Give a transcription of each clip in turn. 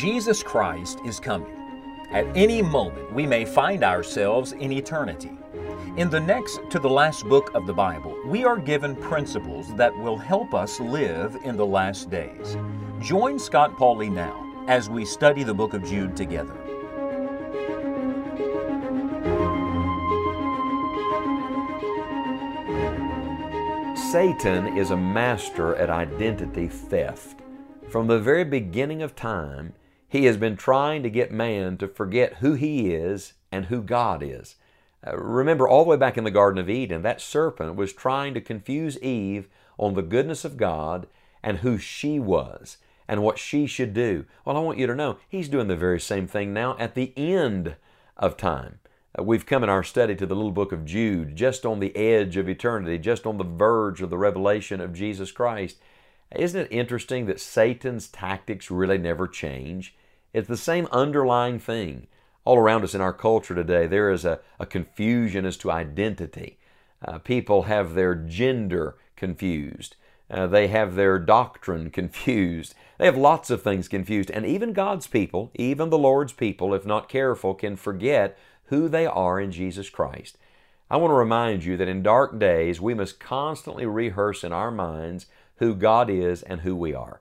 Jesus Christ is coming. At any moment, we may find ourselves in eternity. In the next to the last book of the Bible, we are given principles that will help us live in the last days. Join Scott Pauley now as we study the book of Jude together. Satan is a master at identity theft. From the very beginning of time, he has been trying to get man to forget who he is and who God is. Uh, remember, all the way back in the Garden of Eden, that serpent was trying to confuse Eve on the goodness of God and who she was and what she should do. Well, I want you to know he's doing the very same thing now at the end of time. Uh, we've come in our study to the little book of Jude, just on the edge of eternity, just on the verge of the revelation of Jesus Christ. Isn't it interesting that Satan's tactics really never change? It's the same underlying thing. All around us in our culture today, there is a, a confusion as to identity. Uh, people have their gender confused. Uh, they have their doctrine confused. They have lots of things confused. And even God's people, even the Lord's people, if not careful, can forget who they are in Jesus Christ. I want to remind you that in dark days, we must constantly rehearse in our minds who God is and who we are.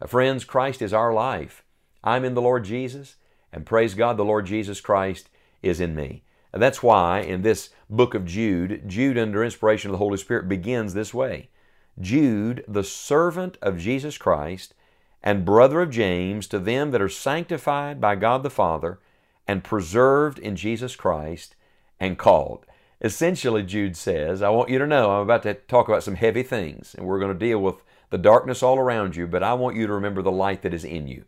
Uh, friends, Christ is our life. I'm in the Lord Jesus, and praise God, the Lord Jesus Christ is in me. And that's why in this book of Jude, Jude, under inspiration of the Holy Spirit, begins this way Jude, the servant of Jesus Christ and brother of James, to them that are sanctified by God the Father and preserved in Jesus Christ and called. Essentially, Jude says, I want you to know I'm about to talk about some heavy things, and we're going to deal with the darkness all around you, but I want you to remember the light that is in you.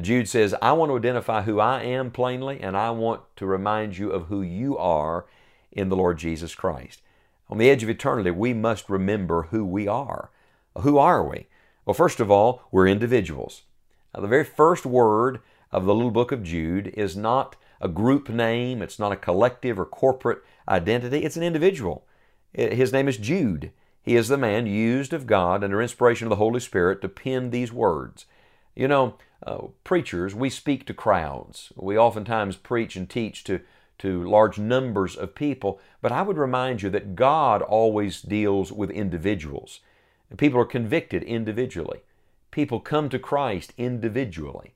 Jude says, I want to identify who I am plainly, and I want to remind you of who you are in the Lord Jesus Christ. On the edge of eternity, we must remember who we are. Who are we? Well, first of all, we're individuals. Now, the very first word of the little book of Jude is not a group name, it's not a collective or corporate identity, it's an individual. His name is Jude. He is the man used of God under inspiration of the Holy Spirit to pen these words. You know, uh, preachers, we speak to crowds. We oftentimes preach and teach to, to large numbers of people, but I would remind you that God always deals with individuals. People are convicted individually. People come to Christ individually.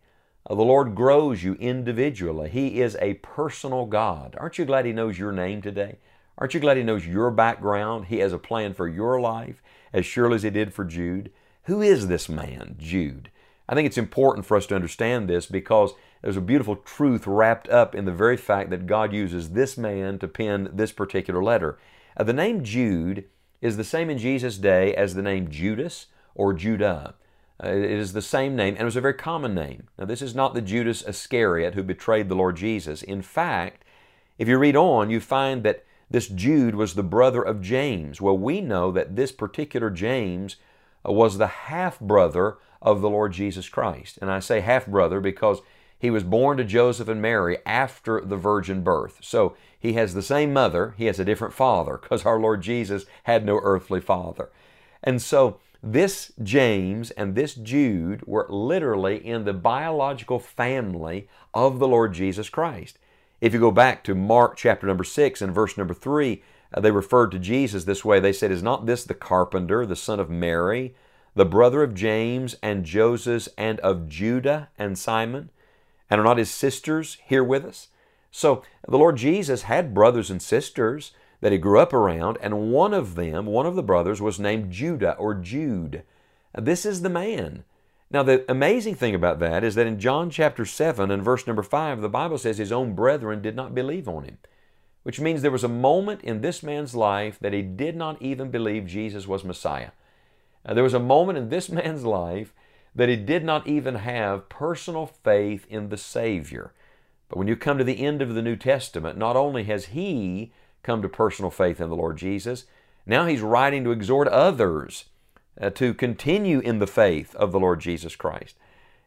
Uh, the Lord grows you individually. He is a personal God. Aren't you glad He knows your name today? Aren't you glad He knows your background? He has a plan for your life, as surely as He did for Jude. Who is this man, Jude? I think it's important for us to understand this because there's a beautiful truth wrapped up in the very fact that God uses this man to pen this particular letter. Uh, the name Jude is the same in Jesus' day as the name Judas or Judah. Uh, it is the same name, and it was a very common name. Now, this is not the Judas Iscariot who betrayed the Lord Jesus. In fact, if you read on, you find that this Jude was the brother of James. Well, we know that this particular James uh, was the half brother of the Lord Jesus Christ. And I say half brother because he was born to Joseph and Mary after the virgin birth. So he has the same mother, he has a different father because our Lord Jesus had no earthly father. And so this James and this Jude were literally in the biological family of the Lord Jesus Christ. If you go back to Mark chapter number 6 and verse number 3, uh, they referred to Jesus this way. They said, Is not this the carpenter, the son of Mary, the brother of James and Joseph and of Judah and Simon? And are not his sisters here with us? So the Lord Jesus had brothers and sisters that he grew up around, and one of them, one of the brothers, was named Judah or Jude. This is the man. Now, the amazing thing about that is that in John chapter 7 and verse number 5, the Bible says his own brethren did not believe on him, which means there was a moment in this man's life that he did not even believe Jesus was Messiah. Uh, there was a moment in this man's life that he did not even have personal faith in the Savior. But when you come to the end of the New Testament, not only has he come to personal faith in the Lord Jesus, now he's writing to exhort others uh, to continue in the faith of the Lord Jesus Christ.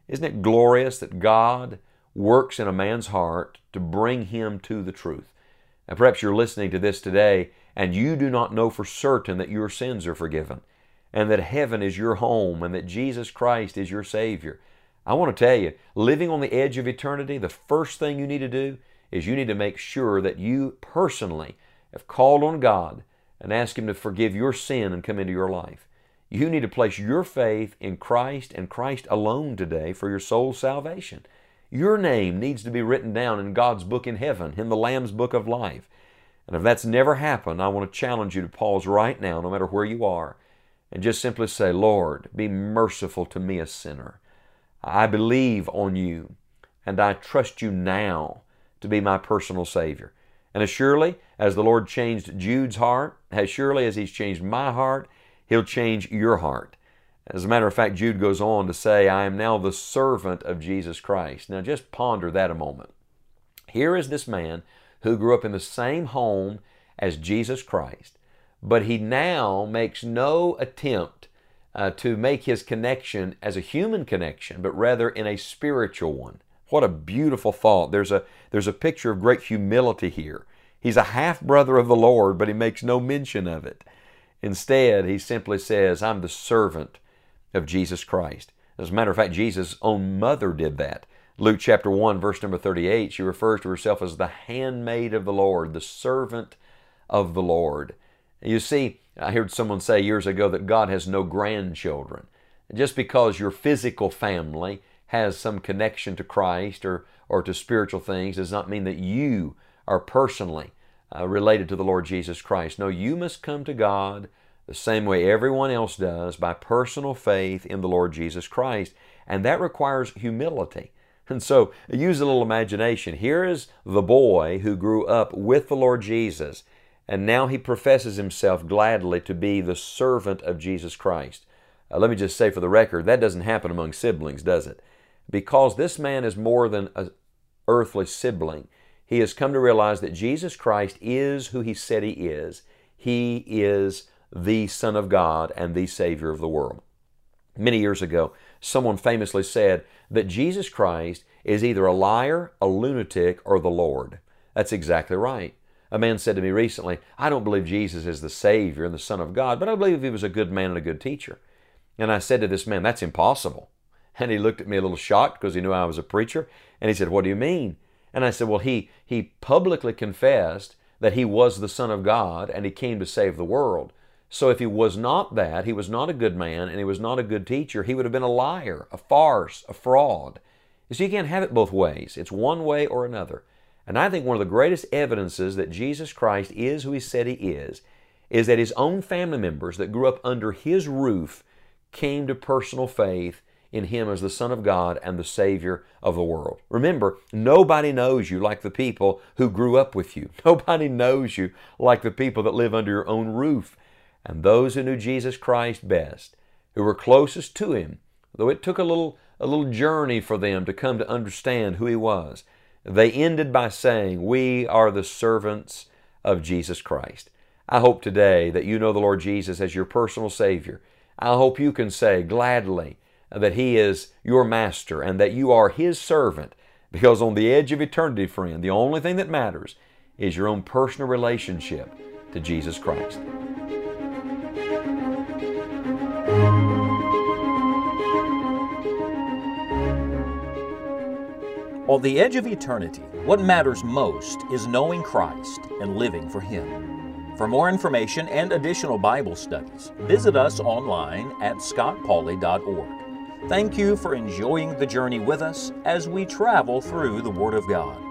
Isn't it glorious that God works in a man's heart to bring him to the truth? And perhaps you're listening to this today and you do not know for certain that your sins are forgiven and that heaven is your home and that Jesus Christ is your Savior. I want to tell you, living on the edge of eternity, the first thing you need to do is you need to make sure that you personally have called on God and asked Him to forgive your sin and come into your life. You need to place your faith in Christ and Christ alone today for your soul's salvation. Your name needs to be written down in God's book in heaven, in the Lamb's book of life. And if that's never happened, I want to challenge you to pause right now, no matter where you are, and just simply say, Lord, be merciful to me, a sinner. I believe on you, and I trust you now to be my personal Savior. And as surely as the Lord changed Jude's heart, as surely as He's changed my heart, He'll change your heart. As a matter of fact, Jude goes on to say, I am now the servant of Jesus Christ. Now just ponder that a moment. Here is this man who grew up in the same home as Jesus Christ, but he now makes no attempt uh, to make his connection as a human connection, but rather in a spiritual one. What a beautiful thought. There's a, there's a picture of great humility here. He's a half brother of the Lord, but he makes no mention of it. Instead, he simply says, I'm the servant of Jesus Christ. As a matter of fact, Jesus' own mother did that. Luke chapter 1, verse number 38, she refers to herself as the handmaid of the Lord, the servant of the Lord. You see, I heard someone say years ago that God has no grandchildren. Just because your physical family has some connection to Christ or, or to spiritual things does not mean that you are personally uh, related to the Lord Jesus Christ. No, you must come to God the same way everyone else does by personal faith in the Lord Jesus Christ. And that requires humility. And so use a little imagination. Here is the boy who grew up with the Lord Jesus, and now he professes himself gladly to be the servant of Jesus Christ. Uh, let me just say for the record, that doesn't happen among siblings, does it? Because this man is more than an earthly sibling he has come to realize that Jesus Christ is who he said he is. He is the Son of God and the Savior of the world. Many years ago, someone famously said that Jesus Christ is either a liar, a lunatic, or the Lord. That's exactly right. A man said to me recently, I don't believe Jesus is the Savior and the Son of God, but I believe he was a good man and a good teacher. And I said to this man, That's impossible. And he looked at me a little shocked because he knew I was a preacher. And he said, What do you mean? And I said, Well, he, he publicly confessed that he was the Son of God and he came to save the world. So if he was not that, he was not a good man and he was not a good teacher, he would have been a liar, a farce, a fraud. You see, you can't have it both ways. It's one way or another. And I think one of the greatest evidences that Jesus Christ is who he said he is, is that his own family members that grew up under his roof came to personal faith in Him as the Son of God and the Savior of the world. Remember, nobody knows you like the people who grew up with you. Nobody knows you like the people that live under your own roof. And those who knew Jesus Christ best, who were closest to Him, though it took a little, a little journey for them to come to understand who He was, they ended by saying, We are the servants of Jesus Christ. I hope today that you know the Lord Jesus as your personal Savior. I hope you can say gladly, that He is your master and that you are His servant. Because on the edge of eternity, friend, the only thing that matters is your own personal relationship to Jesus Christ. On the edge of eternity, what matters most is knowing Christ and living for Him. For more information and additional Bible studies, visit us online at scottpauley.org. Thank you for enjoying the journey with us as we travel through the Word of God.